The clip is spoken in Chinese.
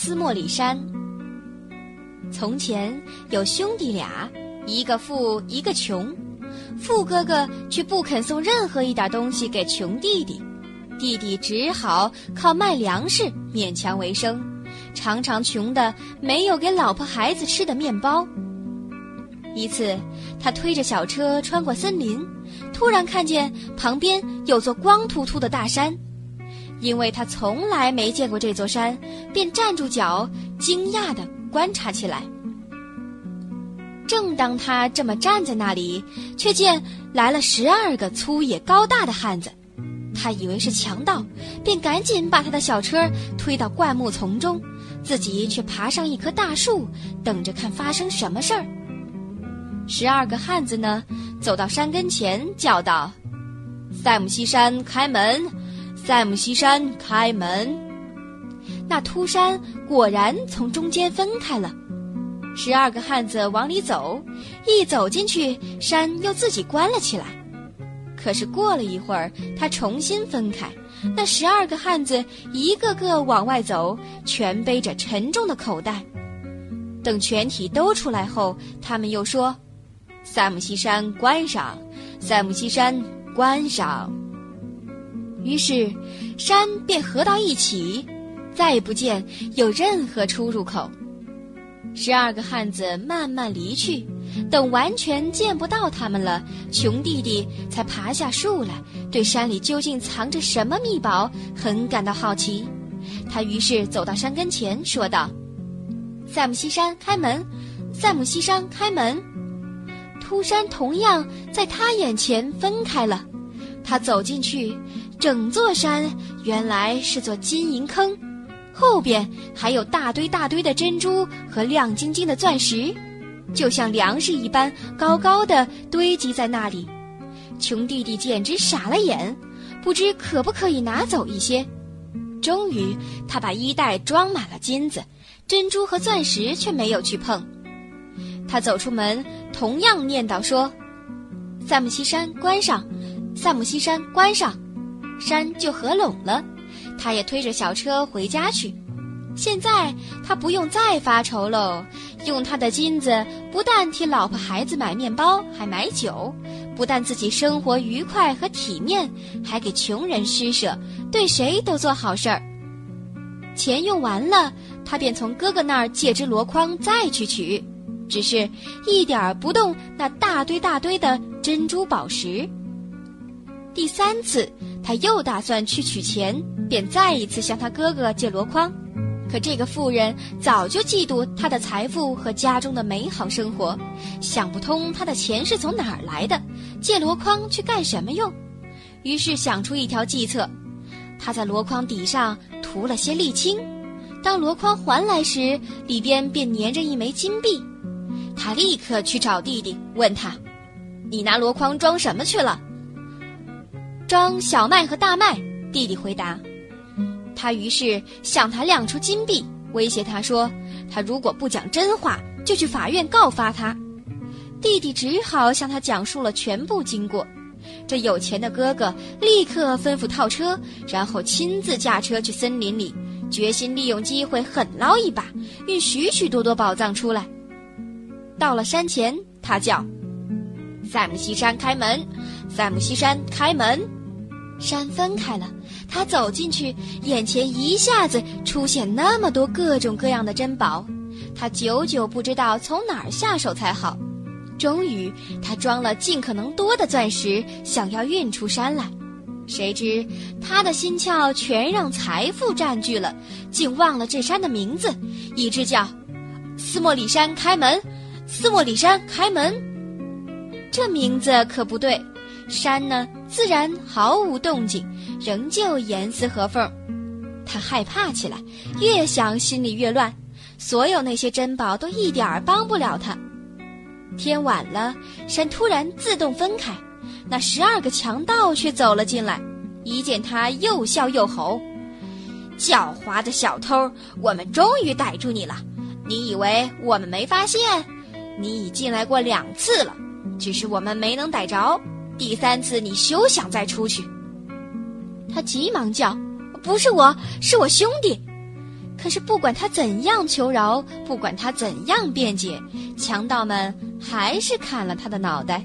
斯莫里山。从前有兄弟俩，一个富，一个穷。富哥哥却不肯送任何一点东西给穷弟弟，弟弟只好靠卖粮食勉强为生，常常穷的没有给老婆孩子吃的面包。一次，他推着小车穿过森林，突然看见旁边有座光秃秃的大山。因为他从来没见过这座山，便站住脚，惊讶地观察起来。正当他这么站在那里，却见来了十二个粗野高大的汉子，他以为是强盗，便赶紧把他的小车推到灌木丛中，自己却爬上一棵大树，等着看发生什么事儿。十二个汉子呢，走到山跟前，叫道：“塞姆西山，开门！塞姆西山，开门！”那秃山果然从中间分开了。十二个汉子往里走，一走进去，山又自己关了起来。可是过了一会儿，他重新分开，那十二个汉子一个个往外走，全背着沉重的口袋。等全体都出来后，他们又说。塞姆西山关上，塞姆西山关上。于是，山便合到一起，再不见有任何出入口。十二个汉子慢慢离去，等完全见不到他们了，穷弟弟才爬下树来，对山里究竟藏着什么秘宝很感到好奇。他于是走到山跟前，说道：“塞姆西山开门，塞姆西山开门。”秃山同样在他眼前分开了，他走进去，整座山原来是座金银坑，后边还有大堆大堆的珍珠和亮晶晶的钻石，就像粮食一般高高的堆积在那里。穷弟弟简直傻了眼，不知可不可以拿走一些。终于，他把衣袋装满了金子、珍珠和钻石，却没有去碰。他走出门。同样念叨说：“萨姆西山关上，萨姆西山关上，山就合拢了。”他也推着小车回家去。现在他不用再发愁喽，用他的金子不但替老婆孩子买面包，还买酒；不但自己生活愉快和体面，还给穷人施舍，对谁都做好事儿。钱用完了，他便从哥哥那儿借只箩筐再去取。只是一点儿不动那大堆大堆的珍珠宝石。第三次，他又打算去取钱，便再一次向他哥哥借箩筐。可这个妇人早就嫉妒他的财富和家中的美好生活，想不通他的钱是从哪儿来的，借箩筐去干什么用。于是想出一条计策，他在箩筐底上涂了些沥青，当箩筐还来时，里边便粘着一枚金币。他立刻去找弟弟，问他：“你拿箩筐装什么去了？”“装小麦和大麦。”弟弟回答。他于是向他亮出金币，威胁他说：“他如果不讲真话，就去法院告发他。”弟弟只好向他讲述了全部经过。这有钱的哥哥立刻吩咐套车，然后亲自驾车去森林里，决心利用机会狠捞一把，运许许多多宝藏出来。到了山前，他叫：“塞姆西山开门，塞姆西山开门。”山分开了，他走进去，眼前一下子出现那么多各种各样的珍宝，他久久不知道从哪儿下手才好。终于，他装了尽可能多的钻石，想要运出山来，谁知他的心窍全让财富占据了，竟忘了这山的名字，一直叫：“斯莫里山开门。”斯莫里山开门，这名字可不对。山呢，自然毫无动静，仍旧严丝合缝。他害怕起来，越想心里越乱。所有那些珍宝都一点儿帮不了他。天晚了，山突然自动分开，那十二个强盗却走了进来。一见他，又笑又吼：“狡猾的小偷，我们终于逮住你了！你以为我们没发现？”你已进来过两次了，只是我们没能逮着。第三次你休想再出去。他急忙叫：“不是我，是我兄弟。”可是不管他怎样求饶，不管他怎样辩解，强盗们还是砍了他的脑袋。